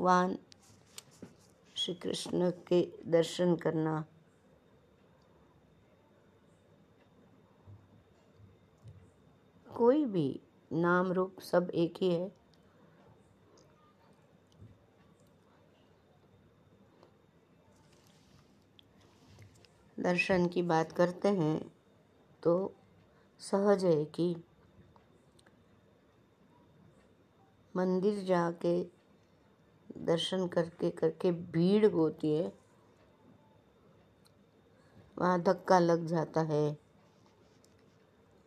भगवान श्री कृष्ण के दर्शन करना। कोई भी नाम रूप सब एक ही है। दर्शन की बात करते हैं तो सहज है कि मंदिर जाके दर्शन करके करके भीड़ होती है। वहाँ धक्का लग जाता है।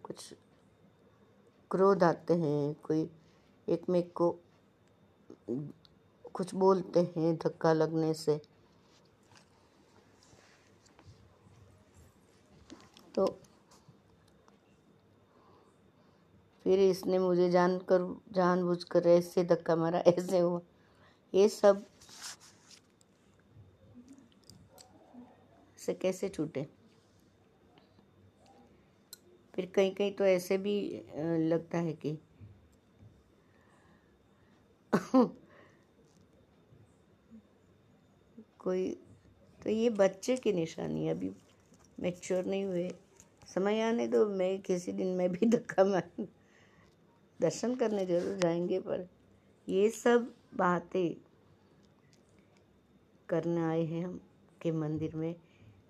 कुछ क्रोध आते हैं, कोई एक में को कुछ बोलते हैं धक्का लगने से। तो फिर इसने मुझे जानकर, जानबूझकर ऐसे धक्का मारा, ऐसे हुआ। ये सबसे कैसे छूटे फिर कहीं कहीं तो ऐसे भी लगता है कि कोई तो ये बच्चे की निशानी अभी मैच्योर नहीं हुए। समय आने दो, मैं किसी दिन मैं भी धक्का मार, दर्शन करने ज़रूर जाएँगे, पर ये सब बातें करने आए हैं हम के मंदिर में।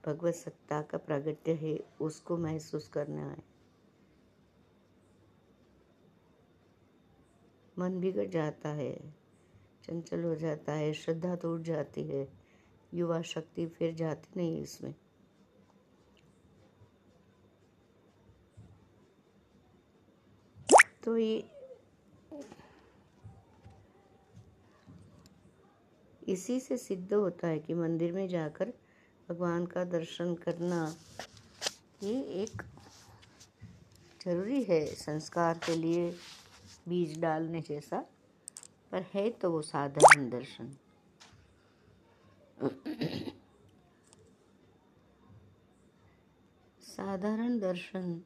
भगवत सत्ता का प्रागट्य है, उसको महसूस करने आए। मन बिगड़ जाता है, चंचल हो जाता है, श्रद्धा टूट जाती है, युवा शक्ति फिर जाती नहीं इसमें। तो ये इसी से सिद्ध होता है कि मंदिर में जाकर भगवान का दर्शन करना ये एक ज़रूरी है संस्कार के लिए बीज डालने जैसा, पर है तो वो साधारण दर्शन। साधारण दर्शन,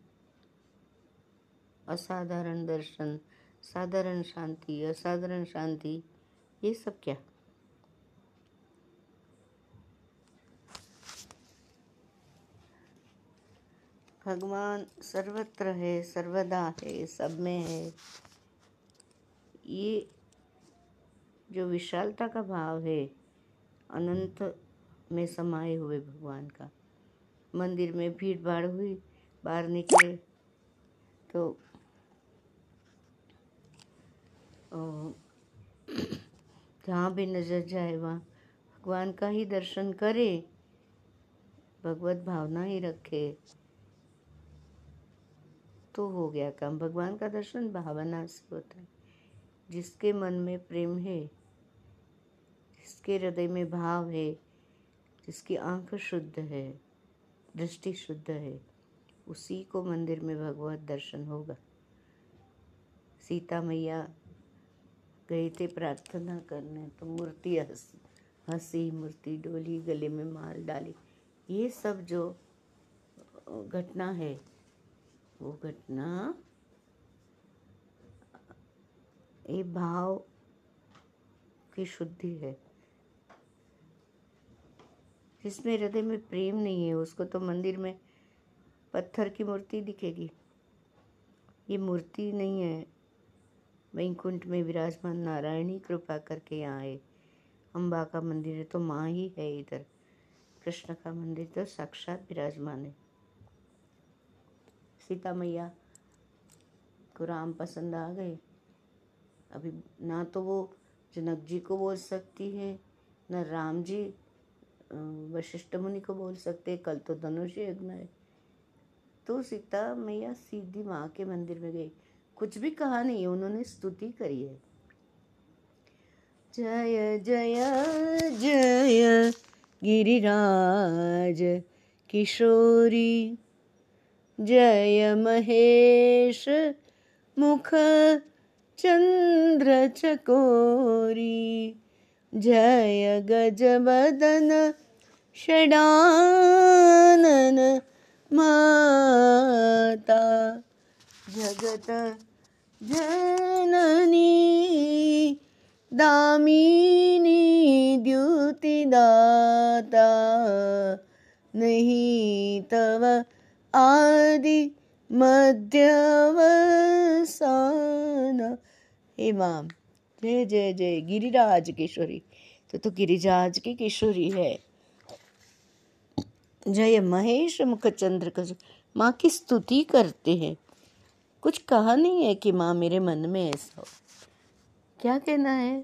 असाधारण दर्शन, साधारण शांति, असाधारण शांति, ये सब क्या? भगवान सर्वत्र है, सर्वदा है, सब में है। ये जो विशालता का भाव है, अनंत में समाये हुए भगवान का। मंदिर में भीड़ भाड़ हुई, बाहर निकले तो जहाँ भी नज़र जाए, वहाँ भगवान का ही दर्शन करे, भगवत भावना ही रखे। तो हो गया काम। भगवान का दर्शन भावना से होता है। जिसके मन में प्रेम है, जिसके हृदय में भाव है, जिसकी आँख शुद्ध है, दृष्टि शुद्ध है, उसी को मंदिर में भगवत दर्शन होगा। सीता मैया गए थे प्रार्थना करने तो मूर्ति हँसी हँसी, मूर्ति डोली, गले में माल डाली। ये सब जो घटना है वो घटना, ये भाव की शुद्धि है। जिसमें हृदय में प्रेम नहीं है, उसको तो मंदिर में पत्थर की मूर्ति दिखेगी। ये मूर्ति नहीं है, वैकुंठ में विराजमान नारायणी कृपा करके यहाँ आए अम्बा का मंदिर है तो माँ ही है इधर, कृष्ण का मंदिर तो साक्षात विराजमान है। सीता मैया को राम पसंद आ गए। अभी ना तो वो जनक जी को बोल सकती है, न राम जी वशिष्ठ मुनि को बोल सकते कल तो धनुष यज्ञ है। तो सीता मैया सीधी माँ के मंदिर में गई। कुछ भी कहा नहीं, उन्होंने स्तुति करी है। जय जय जय, गिरिराज किशोरी जय महेश मुख चंद्र चकोरी। जय गजबदन षडानन माता। जगत जननी दामिनी द्युतिदाता। नहीं तव आदि मध्यवसान। हे माम, जय जय जय, गिरिराज किशोरी। तो तो गिरिराज की किशोरी है। जय महेश मुखचंद्र का माँ की स्तुति करते हैं। कुछ कहा नहीं है कि माँ मेरे मन में ऐसा हो। क्या कहना है?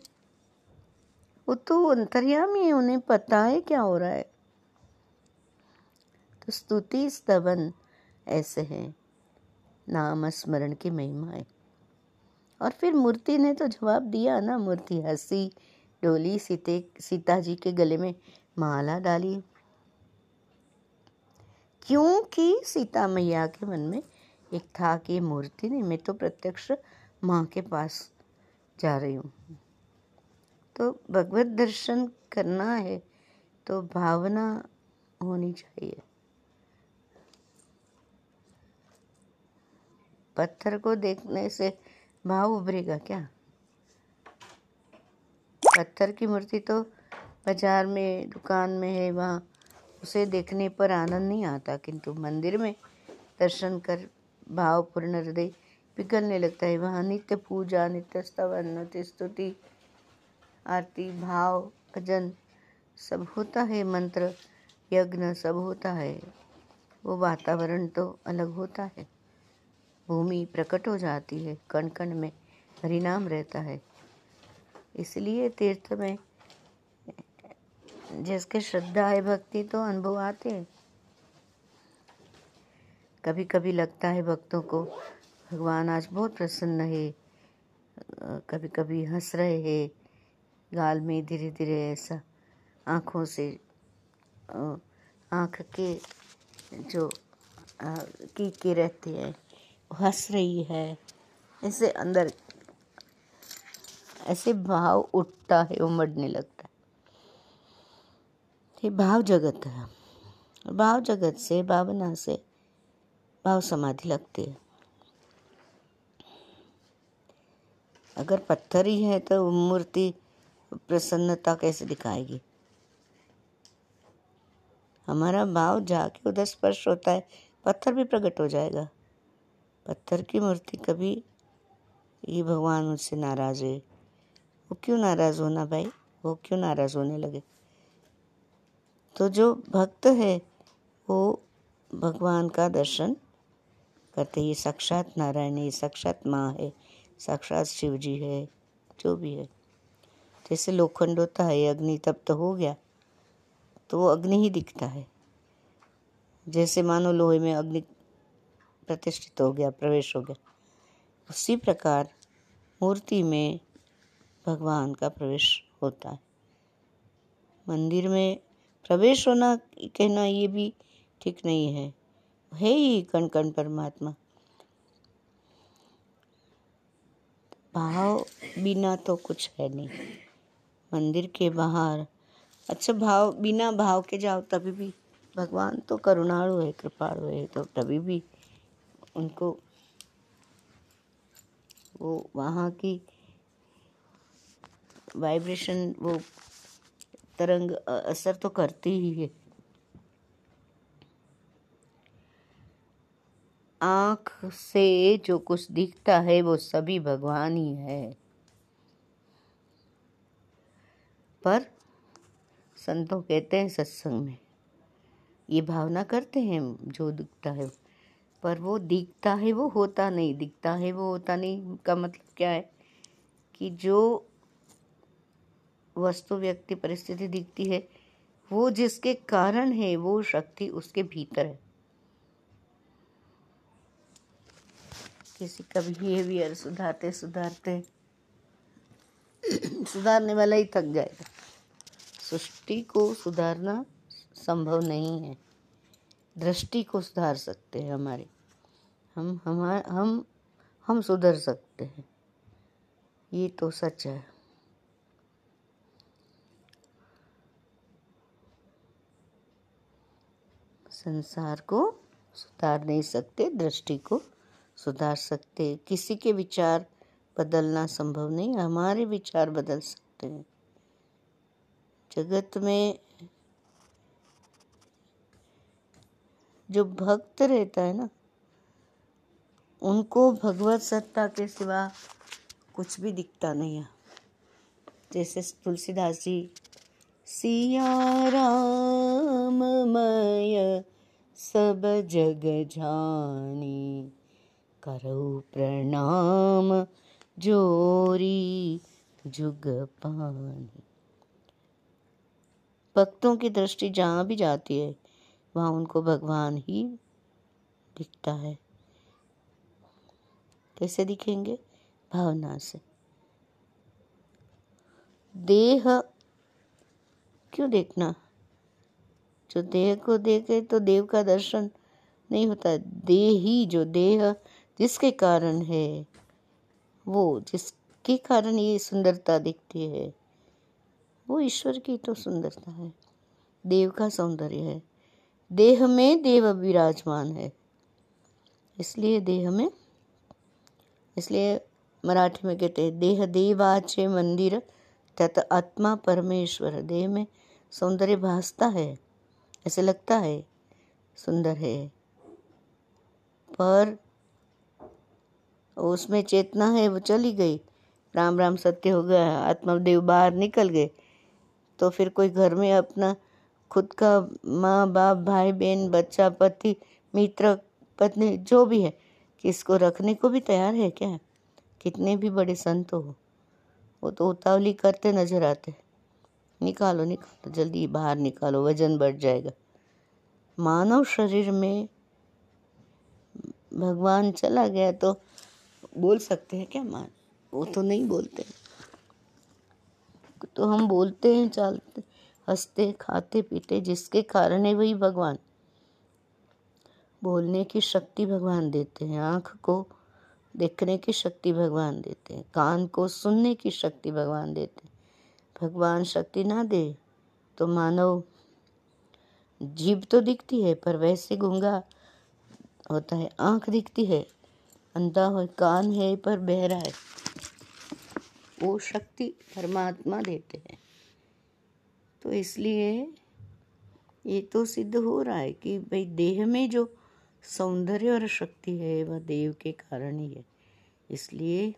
वो तो अंतर्यामी है, उन्हें पता है क्या हो रहा है। तो स्तुति स्तवन ऐसे हैं। नाम स्मरण की महिमाएँ और फिर मूर्ति ने तो जवाब दिया ना, मूर्ति हँसी, डोली सीते, सीता जी के गले में माला डाली। क्योंकि सीता मैया के मन में एक था कि मूर्ति नहीं, मैं तो प्रत्यक्ष माँ के पास जा रही हूँ। तो भगवत दर्शन करना है तो भावना होनी चाहिए। पत्थर को देखने से भाव उभरेगा क्या? पत्थर की मूर्ति तो बाज़ार में, दुकान में है, वहाँ उसे देखने पर आनंद नहीं आता, किंतु मंदिर में दर्शन कर भावपूर्ण हृदय पिघलने लगता है। वहाँ नित्य पूजा, नित्य स्तवन, नित्य स्तुति, आरती, भाव, भजन सब होता है, मंत्र, यज्ञ सब होता है। वो वातावरण तो अलग होता है। भूमि प्रकट हो जाती है कण कण में हरिनाम रहता है। इसलिए तीर्थ में जिसके श्रद्धा है, भक्ति तो अनुभव आते हैं। कभी कभी लगता है भक्तों को, भगवान आज बहुत प्रसन्न है कभी कभी हंस रहे हैं, गाल में धीरे धीरे ऐसा आँखों से आँख के जो की के रहते हैं। हंस रही है। ऐसे अंदर, ऐसे भाव उठता है, उमड़ने लगता है। ये भाव जगत है। भाव जगत से, भावना से भाव समाधि लगती है। अगर पत्थर ही है तो मूर्ति प्रसन्नता कैसे दिखाएगी? हमारा भाव जाके उधर स्पर्श होता है, पत्थर भी प्रकट हो जाएगा। पत्थर की मूर्ति कभी ये भगवान मुझसे नाराज़ है वो क्यों नाराज़ होना भाई? वो क्यों नाराज़ होने लगे? तो जो भक्त है, वो भगवान का दर्शन करते ये साक्षात नारायण है, साक्षात माँ है, साक्षात शिव जी है, जो भी है। जैसे लोखंड होता है, अग्नि तब तो हो गया तो वो अग्नि ही दिखता है। जैसे मानो लोहे में अग्नि प्रतिष्ठित हो गया, प्रवेश हो गया। उसी प्रकार मूर्ति में भगवान का प्रवेश होता है। मंदिर में प्रवेश होना, कहना ये भी ठीक नहीं है। है ही कण कण परमात्मा। भाव बिना तो कुछ है नहीं। मंदिर के बाहर अच्छा भाव, बिना भाव के जाओ तभी भी भगवान तो करुणाड़ु है कृपाणु है तो तभी भी उनको वो वहाँ की वाइब्रेशन वो तरंग असर तो करती ही है। आँख से जो कुछ दिखता है, वो सभी भगवान ही है। पर संतों कहते हैं सत्संग में, ये भावना करते हैं जो दिखता है। पर वो दिखता है, वो होता नहीं, दिखता है, वो होता नहीं, का मतलब क्या है कि जो वस्तु, व्यक्ति, परिस्थिति दिखती है, वो जिसके कारण है, वो शक्ति उसके भीतर है। किसी का बिहेवियर सुधारते सुधारते, सुधारने वाला ही थक जाएगा। सृष्टि को सुधारना संभव नहीं है। दृष्टि को सुधार सकते हैं हमारी। हम, हमारे, हम हम सुधर सकते हैं। ये तो सच है। संसार को सुधार नहीं सकते, दृष्टि को सुधार सकते। किसी के विचार बदलना संभव नहीं, हमारे विचार बदल सकते हैं। जगत में जो भक्त रहता है ना, उनको भगवत सत्ता के सिवा कुछ भी दिखता नहीं है। जैसे तुलसीदास जी, सिया राम मय, सब जग जानी, करो प्रणाम, जोरी जुग पानी। भक्तों की दृष्टि जहाँ भी जाती है वहाँ उनको भगवान ही दिखता है। कैसे दिखेंगे? भावना से। देह क्यों देखना? जो देह को देखे तो देव का दर्शन नहीं होता। देह ही जो देह जिसके कारण है, वो जिसके कारण ये सुंदरता दिखती है, वो ईश्वर की तो सुंदरता है। देव का सौंदर्य है। देह में देव विराजमान है। इसलिए देह में, इसलिए मराठी में कहते हैं, देह देवाचे मंदिर तत् आत्मा परमेश्वर। देह में सौंदर्य भासता है, ऐसे लगता है, सुंदर है। पर उसमें चेतना है, वो चली गई। राम राम सत्य हो गया आत्मा देव बाहर निकल गए। तो फिर कोई घर में अपना खुद का माँ बाप, भाई बहन, बच्चा, पति, मित्र, पत्नी, जो भी है किसको रखने को भी तैयार है क्या? कितने भी बड़े संत हो, वो तो उतावली करते नज़र आते निकालो निकालो, जल्दी बाहर निकालो, वज़न बढ़ जाएगा। मानव शरीर में भगवान चला गया तो बोल सकते हैं क्या मान? वो तो नहीं बोलते। तो हम बोलते हैं, चलते हँसते, खाते, पीते, जिसके कारण है वही भगवान। बोलने की शक्ति भगवान देते हैं, आँख को देखने की शक्ति भगवान देते हैं, कान को सुनने की शक्ति भगवान देते हैं। भगवान शक्ति ना दे तो मानव जीभ तो दिखती है, पर वैसे गूँगा होता है, आँख दिखती है, अंधा हो, कान है, पर बहरा है। वो शक्ति परमात्मा देते हैं। तो इसलिए ये तो सिद्ध हो रहा है कि भाई देह में जो सौंदर्य और शक्ति है, वह देव के कारण ही है। इसलिए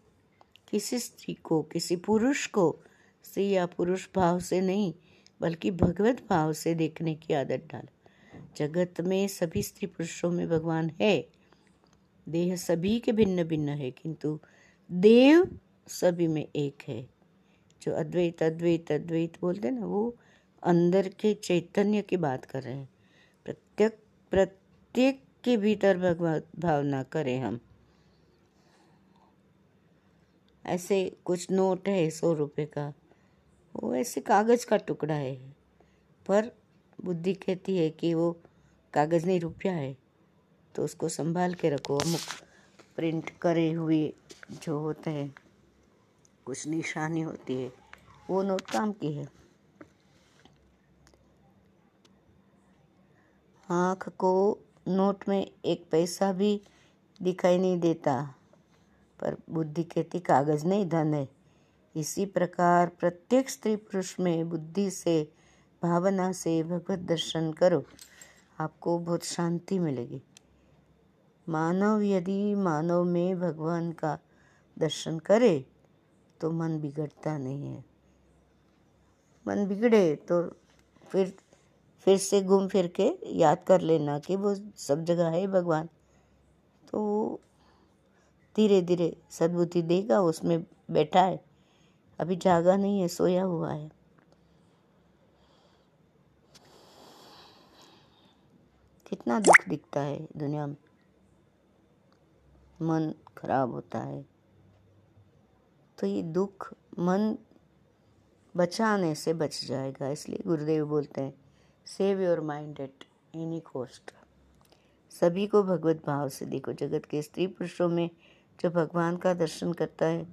किसी स्त्री को, किसी पुरुष को, स्त्री या पुरुष भाव से नहीं, बल्कि भगवत भाव से देखने की आदत डाल। जगत में सभी स्त्री पुरुषों में भगवान है। देह सभी के भिन्न भिन्न है, किंतु देव सभी में एक है। जो अद्वैत अद्वैत अद्वैत बोलते ना, वो अंदर के चैतन्य की बात कर रहे हैं। प्रत्येक प्रत्येक के भीतर भगवत भावना करें हम। ऐसे कुछ नोट है सौ रुपये का। वो ऐसे कागज़ का टुकड़ा है। पर बुद्धि कहती है कि वो कागज़ नहीं रुपया है। तो उसको संभाल के रखो। अमुक प्रिंट करे हुए जो होते हैं, कुछ निशानी होती है। वो नोट काम की है। आँख को नोट में एक पैसा भी दिखाई नहीं देता। पर बुद्धि कहती कागज़ नहीं, धन है। इसी प्रकार प्रत्येक स्त्री पुरुष में बुद्धि से, भावना से भगवत दर्शन करो, आपको बहुत शांति मिलेगी। मानव यदि मानव में भगवान का दर्शन करे तो मन बिगड़ता नहीं है। मन बिगड़े तो फिर फिर से घूम फिर के याद कर लेना कि वो सब जगह है भगवान। तो वो धीरे धीरे सद्बुद्धि देगा, उसमें बैठा है। अभी जागा नहीं है, सोया हुआ है। कितना दुख दिखता है दुनिया में। मन खराब होता है। तो ये दुख मन बचाने से बच जाएगा, इसलिए गुरुदेव बोलते हैं। Save your mind at any cost सभी को भगवत भाव से देखो। जगत के स्त्री पुरुषों में जो भगवान का दर्शन करता है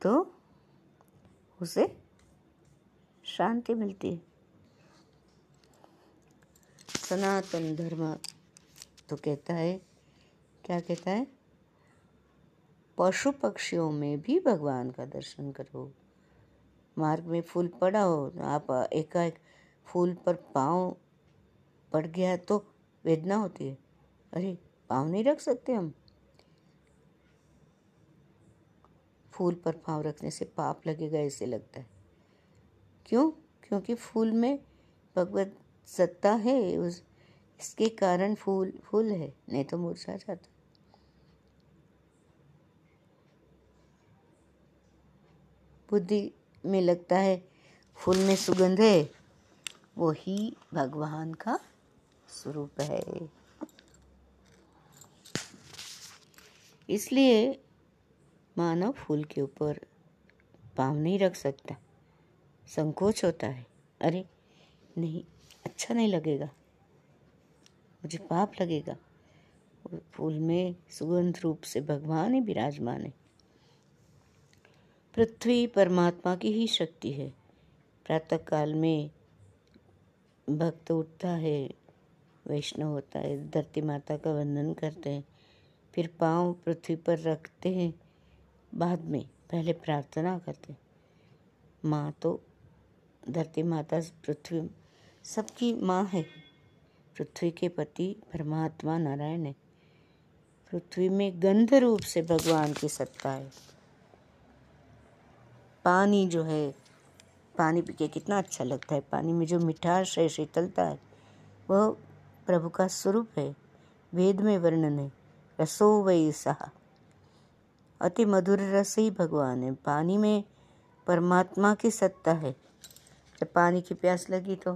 तो उसे शांति मिलती है। सनातन धर्म तो कहता है, क्या कहता है? पशु पक्षियों में भी भगवान का दर्शन करो। मार्ग में फूल पड़ा हो, आप एकाएक फूल पर पाँव पड़ गया तो वेदना होती है। अरे, पाँव नहीं रख सकते हम? फूल पर पाँव रखने से पाप लगेगा, ऐसे लगता है। क्यों? क्योंकि फूल में भगवत सत्ता है, उस, इसके कारण फूल फूल है, नहीं तो मुरझा जाता। बुद्धि में लगता है, फूल में सुगंध है वो ही भगवान का स्वरूप है। इसलिए मानव फूल के ऊपर पाँव नहीं रख सकता। संकोच होता है। अरे, नहीं अच्छा नहीं लगेगा। मुझे पाप लगेगा। फूल में सुगंध रूप से भगवान ही विराजमान है। पृथ्वी परमात्मा की ही शक्ति है। प्रातः काल में भक्त उठता है, वैष्णव होता है, धरती माता का वंदन करते हैं, फिर पाँव पृथ्वी पर रखते हैं, बाद में पहले प्रार्थना करते माँ तो धरती माता पृथ्वी, सबकी माँ है। पृथ्वी के पति परमात्मा नारायण है। पृथ्वी में गंध रूप से भगवान की सत्ता है। पानी जो है पानी पी के कितना अच्छा लगता है। पानी में जो मिठास है, शीतलता है, वह प्रभु का स्वरूप है। वेद में वर्णन है, रसो वही सहा। अति मधुर रस ही भगवान है। पानी में परमात्मा की सत्ता है। जब पानी की प्यास लगी तो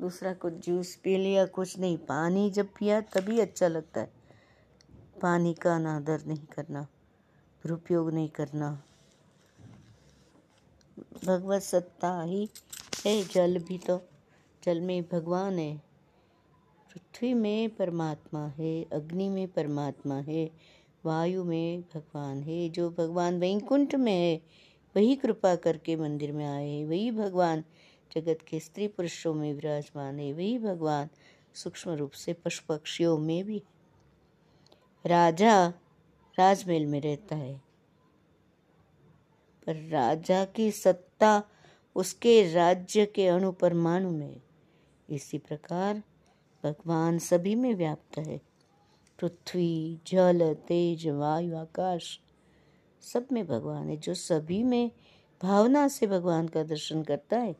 दूसरा कुछ जूस पी लिया, कुछ नहीं। पानी जब पिया तभी अच्छा लगता है। पानी का अनादर नहीं करना, दुरुपयोग नहीं करना। भगवत सत्ता ही है, जल भी तो जल में भगवान है। पृथ्वी में परमात्मा है, अग्नि में परमात्मा है, वायु में भगवान है। जो भगवान वैकुंठ में है, वही कृपा करके मंदिर में आए हैं। वही भगवान जगत के स्त्री पुरुषों में विराजमान है। वही भगवान सूक्ष्म रूप से पशु पक्षियों में भी राजा राजमहल में रहता है। पर राजा की सत्ता उसके राज्य के अणु परमाणु में। इसी प्रकार भगवान सभी में व्याप्त है। पृथ्वी, जल, तेज, वायु, आकाश, सब में भगवान है, जो सभी में भावना से भगवान का दर्शन करता है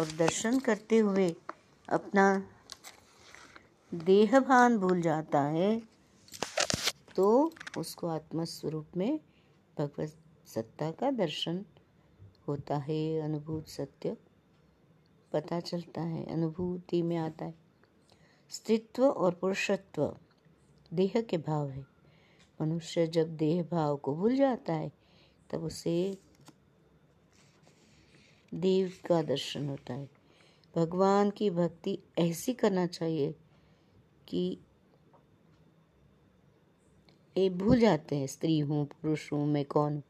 और दर्शन करते हुए अपना देहभान भूल जाता है तो उसको आत्मस्वरूप में भगवत सत्ता का दर्शन होता है अनुभूत सत्य? पता चलता है, अनुभूति में आता है। स्त्रीत्व और पुरुषत्व, देह के भाव है। मनुष्य जब देह भाव को भूल जाता है, तब उसे देव का दर्शन होता है। भगवान की भक्ति ऐसी करना चाहिए कि ये भूल जाते हैं, स्त्री हूँ, पुरुष हूँ, मैं कौन हूँ?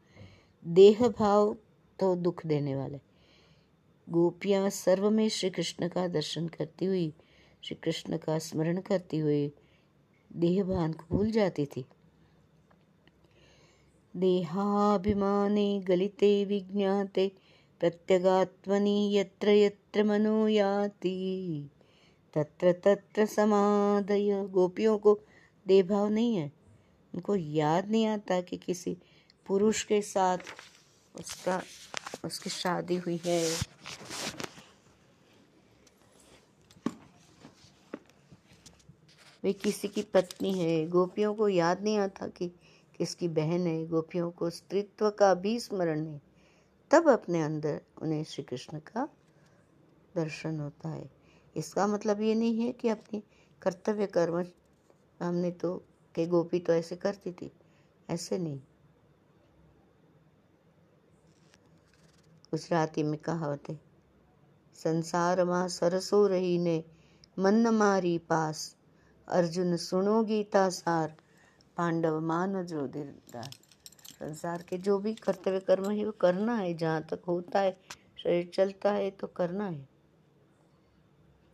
देह भाव तो दुख देने वाले। गोपियाँ सर्व में श्री कृष्ण का दर्शन करती हुई श्री कृष्ण का स्मरण करती हुई देह भान को भूल जाती थी। देहाभिमाने गलिते विज्ञाते, प्रत्यगात्मनि यत्र यत्र मनो याति तत्र तत्र समादय गोपियों को देह भाव नहीं है। उनको याद नहीं आता कि किसी पुरुष के साथ उसका, उसकी शादी हुई है। वे किसी की पत्नी है। गोपियों को याद नहीं आता कि किसकी बहन है। गोपियों को स्त्रीत्व का भी स्मरण है। तब अपने अंदर उन्हें श्री कृष्ण का दर्शन होता है। इसका मतलब ये नहीं है कि अपनी कर्तव्य कर्म हमने तो के गोपी तो ऐसे करती थी। ऐसे नहीं। गुजराती में कहावत है સંસારમાં સરસો રહીને મન મારી પાસ अर्जुन सुनो गीता सार पांडव मान जो दिलदार संसार के जो भी कर्तव्य कर्म है वो करना है जहाँ तक होता है शरीर चलता है तो करना है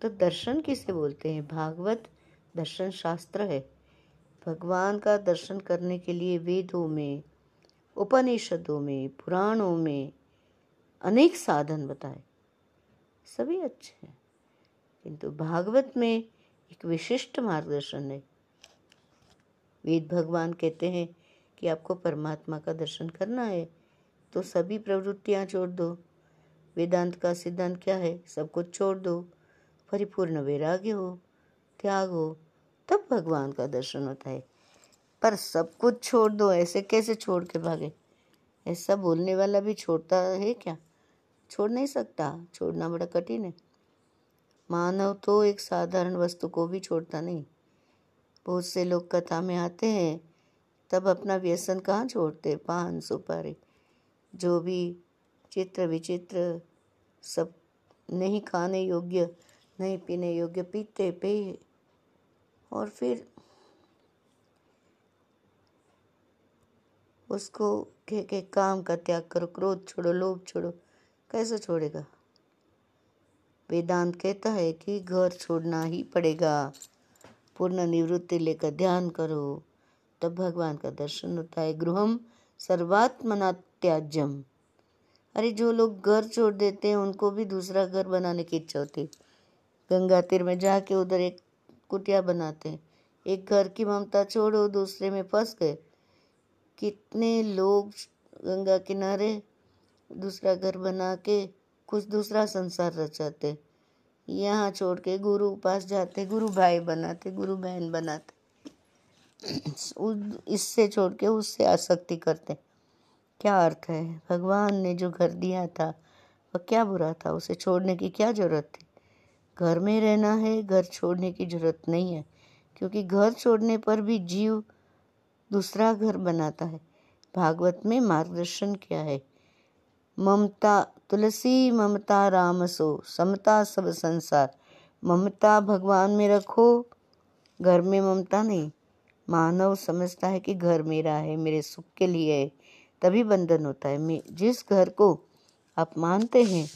तो दर्शन किसे बोलते हैं भागवत दर्शन शास्त्र है भगवान का दर्शन करने के लिए वेदों में उपनिषदों में पुराणों में अनेक साधन बताए। सभी अच्छे हैं। किंतु भागवत में एक विशिष्ट मार्गदर्शन है। वेद भगवान कहते हैं कि आपको परमात्मा का दर्शन करना है तो सभी प्रवृत्तियाँ छोड़ दो। वेदांत का सिद्धांत क्या है? सब कुछ छोड़ दो। परिपूर्ण वैराग्य हो, त्याग हो, तब भगवान का दर्शन होता है। पर सब कुछ छोड़ दो, ऐसे कैसे छोड़ के भागे? ऐसा बोलने वाला भी छोड़ता है क्या? छोड़ नहीं सकता, छोड़ना बड़ा कठिन है। मानव तो एक साधारण वस्तु को भी छोड़ता नहीं। बहुत से लोग कथा में आते हैं, तब अपना व्यसन कहाँ छोड़ते? पान, सुपारी, जो भी चित्र विचित्र, सब नहीं खाने योग्य, नहीं पीने योग्य, पीते पे और फिर उसको कह के काम का त्याग करो, क्रोध छोड़ो, लोभ छोड़ो। कैसे छोड़ेगा? वेदांत कहता है कि घर छोड़ना ही पड़ेगा। पूर्ण निवृत्ति लेकर ध्यान करो। तब भगवान का दर्शन होता है। गृहम सर्वात्मना त्याज्यम अरे, जो लोग घर छोड़ देते हैं, उनको भी दूसरा घर बनाने की इच्छा होती। गंगा तीर में जाके उधर एक कुटिया बनाते हैं। एक घर की ममता छोड़ो, दूसरे में फंस गए। कितने लोग गंगा किनारे दूसरा घर बना के कुछ दूसरा संसार रचाते। यहाँ छोड़ के गुरु पास जाते, गुरु भाई बनाते, गुरु बहन बनाते। इससे छोड़ के उससे आसक्ति करते। क्या अर्थ है? भगवान ने जो घर दिया था, वह क्या बुरा था? उसे छोड़ने की क्या ज़रूरत थी? घर में रहना है, घर छोड़ने की ज़रूरत नहीं है, क्योंकि घर छोड़ने पर भी जीव दूसरा घर बनाता है। भागवत में मार्गदर्शन क्या है। ममता तुलसी, ममता राम सो समता सब संसार। ममता भगवान में रखो, घर में ममता नहीं। मानव समझता है कि घर मेरा है, मेरे सुख के लिए है, तभी बंधन होता है। जिस घर को आप मानते हैं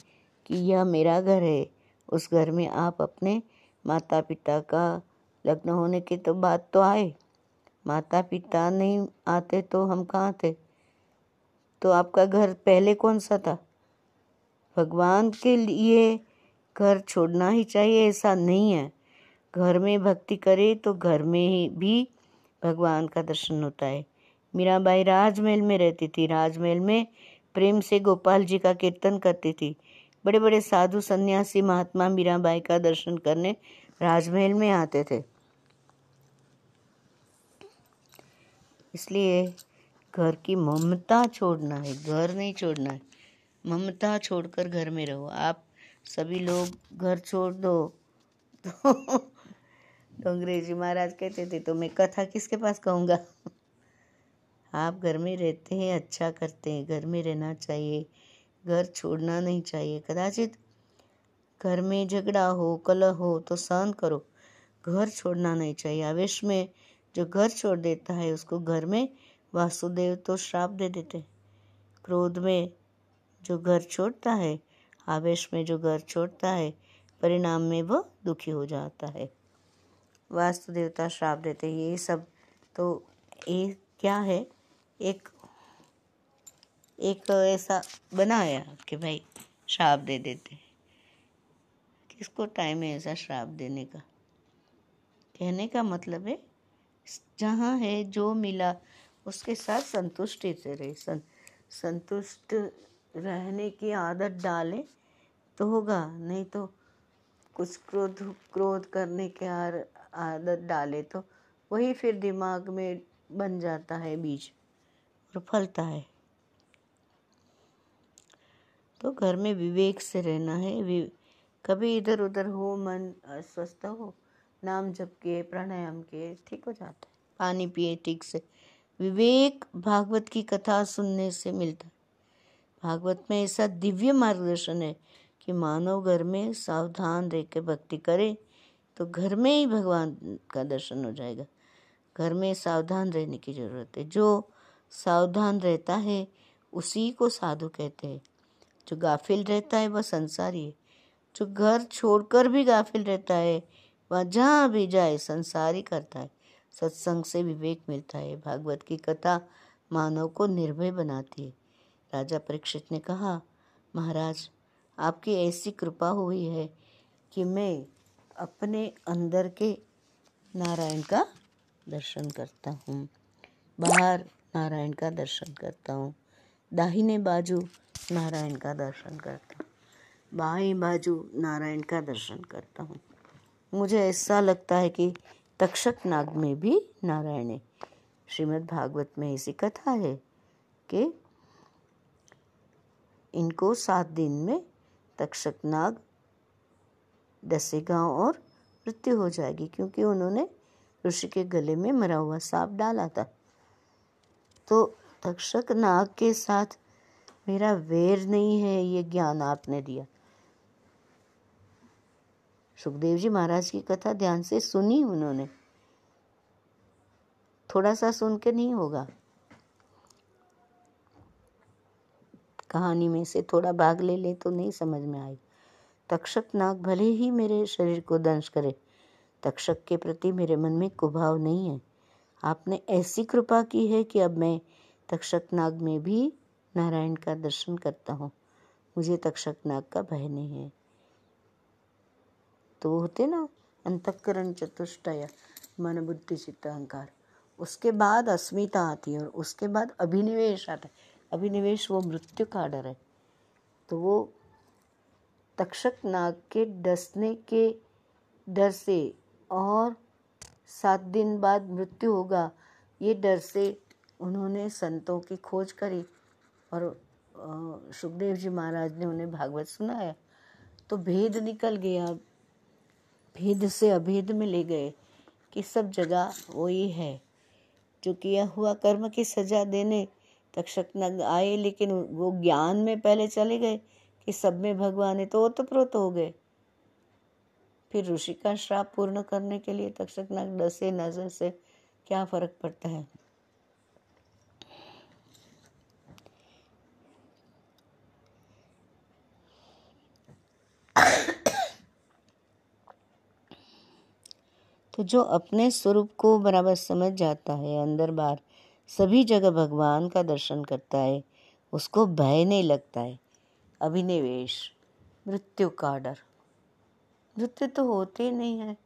कि यह मेरा घर है, उस घर में आप अपने माता पिता का लग्न होने की तो बात तो आए। माता पिता नहीं आते तो हम कहाँ थे? तो आपका घर पहले कौन सा था? भगवान के लिए घर छोड़ना ही चाहिए, ऐसा नहीं है। घर में भक्ति करे तो घर में ही भी भगवान का दर्शन होता है। मीराबाई राजमहल में रहती थी। राजमहल में प्रेम से गोपाल जी का कीर्तन करती थी। बड़े बड़े साधु सन्यासी महात्मा मीराबाई का दर्शन करने राजमहल में आते थे। इसलिए घर की ममता छोड़ना है, घर नहीं छोड़ना है। ममता छोड़कर घर में रहो। आप सभी लोग घर छोड़ दो। तो तो अंग्रेज़ी महाराज कहते थे तो मैं कथा किसके पास कहूँगा? आप घर में रहते हैं अच्छा करते हैं। घर में रहना चाहिए, घर छोड़ना नहीं चाहिए। कदाचित घर में झगड़ा हो, कलह हो तो सहन करो। घर छोड़ना नहीं चाहिए। आवेश में जो घर छोड़ देता है, उसको घर में वासुदेव तो श्राप दे देते। क्रोध में जो घर छोड़ता है, आवेश में जो घर छोड़ता है, परिणाम में वह दुखी हो जाता है। वास्तु देवता श्राप देते। ये सब तो ये क्या है? एक एक ऐसा बनाया कि भाई श्राप दे देते। किसको टाइम है ऐसा श्राप देने का? कहने का मतलब है, जहाँ है, जो मिला उसके साथ संतुष्टि से रहे। सं, संतुष्ट रहने की आदत डालें तो होगा नहीं तो कुछ क्रोध क्रोध करने के आदत डाले तो वही फिर दिमाग में बन जाता है बीज और फलता है। तो घर में विवेक से रहना है। कभी इधर उधर हो मन अस्वस्थ हो नाम जप के प्राणायाम के ठीक हो जाता है। पानी पिए ठीक से विवेक भागवत की कथा सुनने से मिलता। है भागवत में ऐसा दिव्य मार्गदर्शन है कि मानव घर में सावधान रह के भक्ति करे तो घर में ही भगवान का दर्शन हो जाएगा। घर में सावधान रहने की ज़रूरत है। जो सावधान रहता है, उसी को साधु कहते हैं। जो गाफिल रहता है, वह संसारी है। जो घर छोड़कर भी गाफिल रहता है, वह जहाँ भी जाए, संसारी करता है। सत्संग से विवेक मिलता है। भागवत की कथा मानव को निर्भय बनाती है। राजा परीक्षित ने कहा, महाराज, आपकी ऐसी कृपा हुई है कि मैं अपने अंदर के नारायण का दर्शन करता हूँ। बाहर नारायण का दर्शन करता हूँ। दाहिने बाजू नारायण का दर्शन करता हूँ। बाएँ बाजू नारायण का दर्शन करता हूँ। मुझे ऐसा लगता है कि तक्षक नाग में भी नारायण है। श्रीमद् भागवत में ऐसी कथा है कि इनको सात दिन में तक्षक नाग डसेगा और मृत्यु हो जाएगी क्योंकि उन्होंने ऋषि के गले में मरा हुआ सांप डाला था। तो तक्षक नाग के साथ मेरा वेर नहीं है, ये ज्ञान आपने दिया। सुखदेव जी महाराज की कथा ध्यान से सुनी उन्होंने। थोड़ा सा सुन के नहीं होगा। कहानी में से थोड़ा भाग ले ले तो नहीं समझ में आएगी तक्षक नाग भले ही मेरे शरीर को दंश करे, तक्षक के प्रति मेरे मन में कुभाव नहीं है। आपने ऐसी कृपा की है कि अब मैं तक्षक नाग में भी नारायण का दर्शन करता हूँ। मुझे तक्षक नाग का भय नहीं है। तो वो होते ना, अंतकरण चतुष्टय मन बुद्धि चित्त अहंकार। उसके बाद अस्मिता आती है और उसके बाद अभिनिवेश आता है। अभिनिवेश वो मृत्यु का डर है। तो वो तक्षक नाग के डसने के डर से और सात दिन बाद मृत्यु होगा, ये डर से उन्होंने संतों की खोज करी और सुखदेव जी महाराज ने उन्हें भागवत सुनाया। तो भेद निकल गया। भेद से अभेद में ले गए कि सब जगह वही है। जो किया हुआ कर्म की सजा देने तक्षक नग आए, लेकिन वो ज्ञान में पहले चले गए कि सब में भगवान है तो ओतप्रोत हो गए। फिर ऋषि का श्राप पूर्ण करने के लिए तक्षक नग डसे नज़र से क्या फ़र्क पड़ता है? तो जो अपने स्वरूप को बराबर समझ जाता है अंदर बाहर, सभी जगह भगवान का दर्शन करता है, उसको भय नहीं लगता है। अभिनिवेश, मृत्यु का डर। मृत्यु तो होते नहीं है।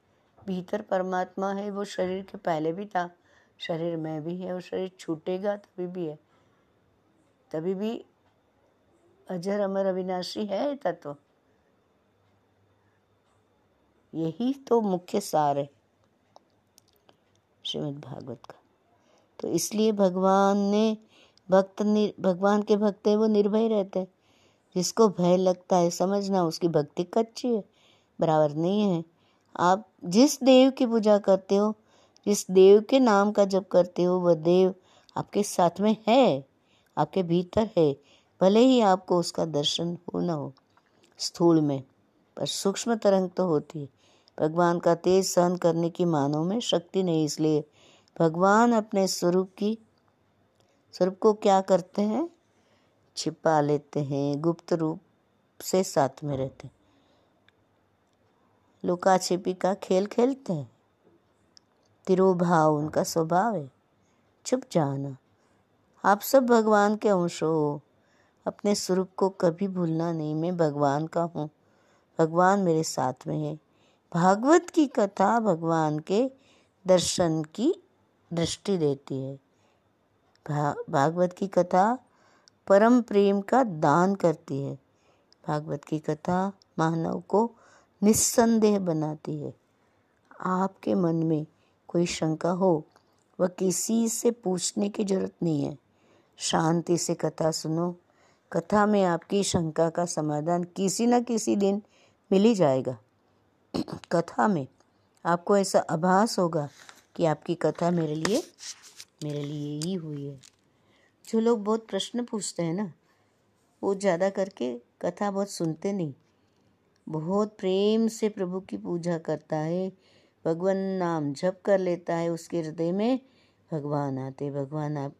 भीतर परमात्मा है, वो शरीर के पहले भी था। शरीर में भी है, और शरीर छूटेगा तभी भी है। तभी भी अजर अमर अविनाशी है तत्व। यही तो मुख्य सार है। श्रीमद् भागवत का। तो इसलिए भगवान ने भक्त भगवान के भक्त है, वो निर्भय रहते हैं। जिसको भय लगता है, समझना उसकी भक्ति कच्ची है, बराबर नहीं है। आप जिस देव की पूजा करते हो, जिस देव के नाम का जप करते हो, वह देव आपके साथ में है, आपके भीतर है, भले ही आपको उसका दर्शन हो ना हो, स्थूल में, पर सूक्ष्म तरंग तो होती है। भगवान का तेज सहन करने की मानव में शक्ति नहीं, इसलिए भगवान अपने स्वरूप की, स्वरूप को क्या करते हैं? छिपा लेते हैं, गुप्त रूप से साथ में रहते हैं। लुका छिपी का खेल खेलते हैं। तिरुभाव उनका स्वभाव है। छुप जाना। आप सब भगवान के अंश हो। अपने स्वरूप को कभी भूलना नहीं। मैं भगवान का हूँ। भगवान मेरे साथ में है। भागवत की कथा भगवान के दर्शन की दृष्टि देती है। भा, भागवत की कथा परम प्रेम का दान करती है। भागवत की कथा मानव को निस्संदेह बनाती है। आपके मन में कोई शंका हो वह किसी से पूछने की ज़रूरत नहीं है। शांति से कथा सुनो। कथा में आपकी शंका का समाधान किसी न किसी दिन मिल ही जाएगा। कथा में आपको ऐसा आभास होगा कि आपकी कथा मेरे लिए मेरे लिए ही हुई है। जो लोग बहुत प्रश्न पूछते हैं ना, वो ज़्यादा करके कथा बहुत सुनते नहीं। बहुत प्रेम से प्रभु की पूजा करता है, भगवान नाम जप कर लेता है, उसके हृदय में भगवान आते भगवान आप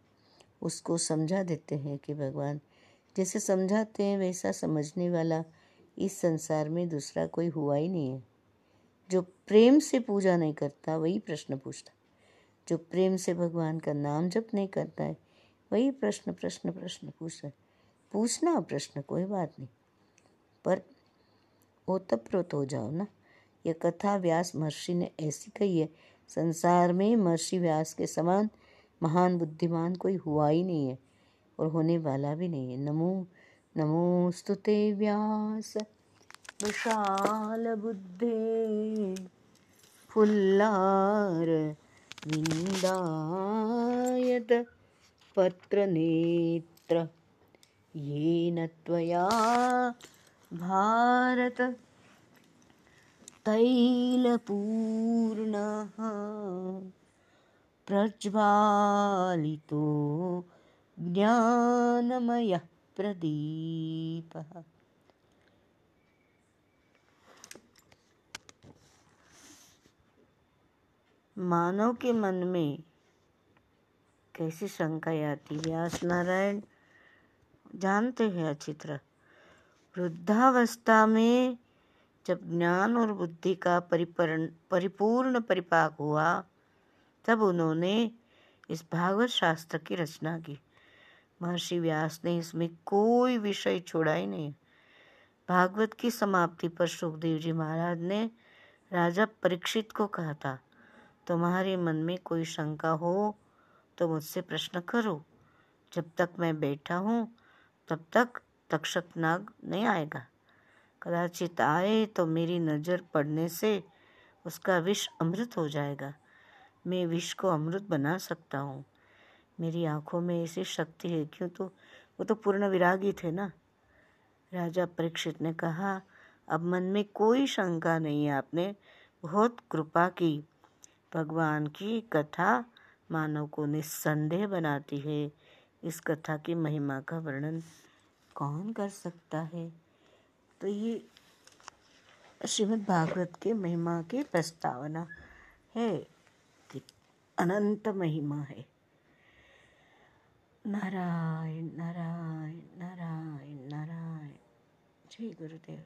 उसको समझा देते हैं कि भगवान जैसे समझाते हैं, वैसा समझने वाला इस संसार में दूसरा कोई हुआ ही नहीं है। प्रेम से पूजा नहीं करता, वही प्रश्न पूछता। जो प्रेम से भगवान का नाम जप नहीं करता है, वही प्रश्न प्रश्न प्रश्न पूछता रहे पूछना प्रश्न, कोई बात नहीं। पर ओतप्रोत हो जाओ ना। यह कथा व्यास महर्षि ने ऐसी कही है, संसार में महर्षि व्यास के समान महान बुद्धिमान कोई हुआ ही नहीं है और होने वाला भी नहीं है। नमो नमो स्तुते व्यास। विशाल बुद्धे। फुल्लार विन्दायत पत्रनेत्र। येन त्वया भारत तैलपूर्णः प्रज्वालितो ज्ञानमयः प्रदीपः। मानव के मन में कैसी शंका आती व्यास नारायण, जानते हैं अच्छी तरह वृद्धावस्था में जब ज्ञान और बुद्धि का परिपूर्ण परिपूर्ण परिपाक हुआ, तब उन्होंने इस भागवत शास्त्र की रचना की। महर्षि व्यास ने इसमें कोई विषय छोड़ा ही नहीं। भागवत की समाप्ति पर सुखदेव जी महाराज ने राजा परीक्षित को कहा था तुम्हारे मन में कोई शंका हो तो मुझसे प्रश्न करो। जब तक मैं बैठा हूँ, तब तक तक्षक नाग नहीं आएगा। कदाचित आए तो मेरी नज़र पड़ने से उसका विष अमृत हो जाएगा। मैं विष को अमृत बना सकता हूँ। मेरी आँखों में ऐसी शक्ति है, क्यों तो? वो तो पूर्ण विरागी थे ना? राजा परीक्षित ने कहा, अब मन में कोई शंका नहीं है, आपने बहुत कृपा की। भगवान की कथा मानव को निस्संदेह बनाती है। इस कथा की महिमा का वर्णन कौन कर सकता है? तो ये श्रीमद् भागवत के महिमा की प्रस्तावना है कि अनंत महिमा है। नारायण नारायण नारायण नारायण। जय गुरुदेव।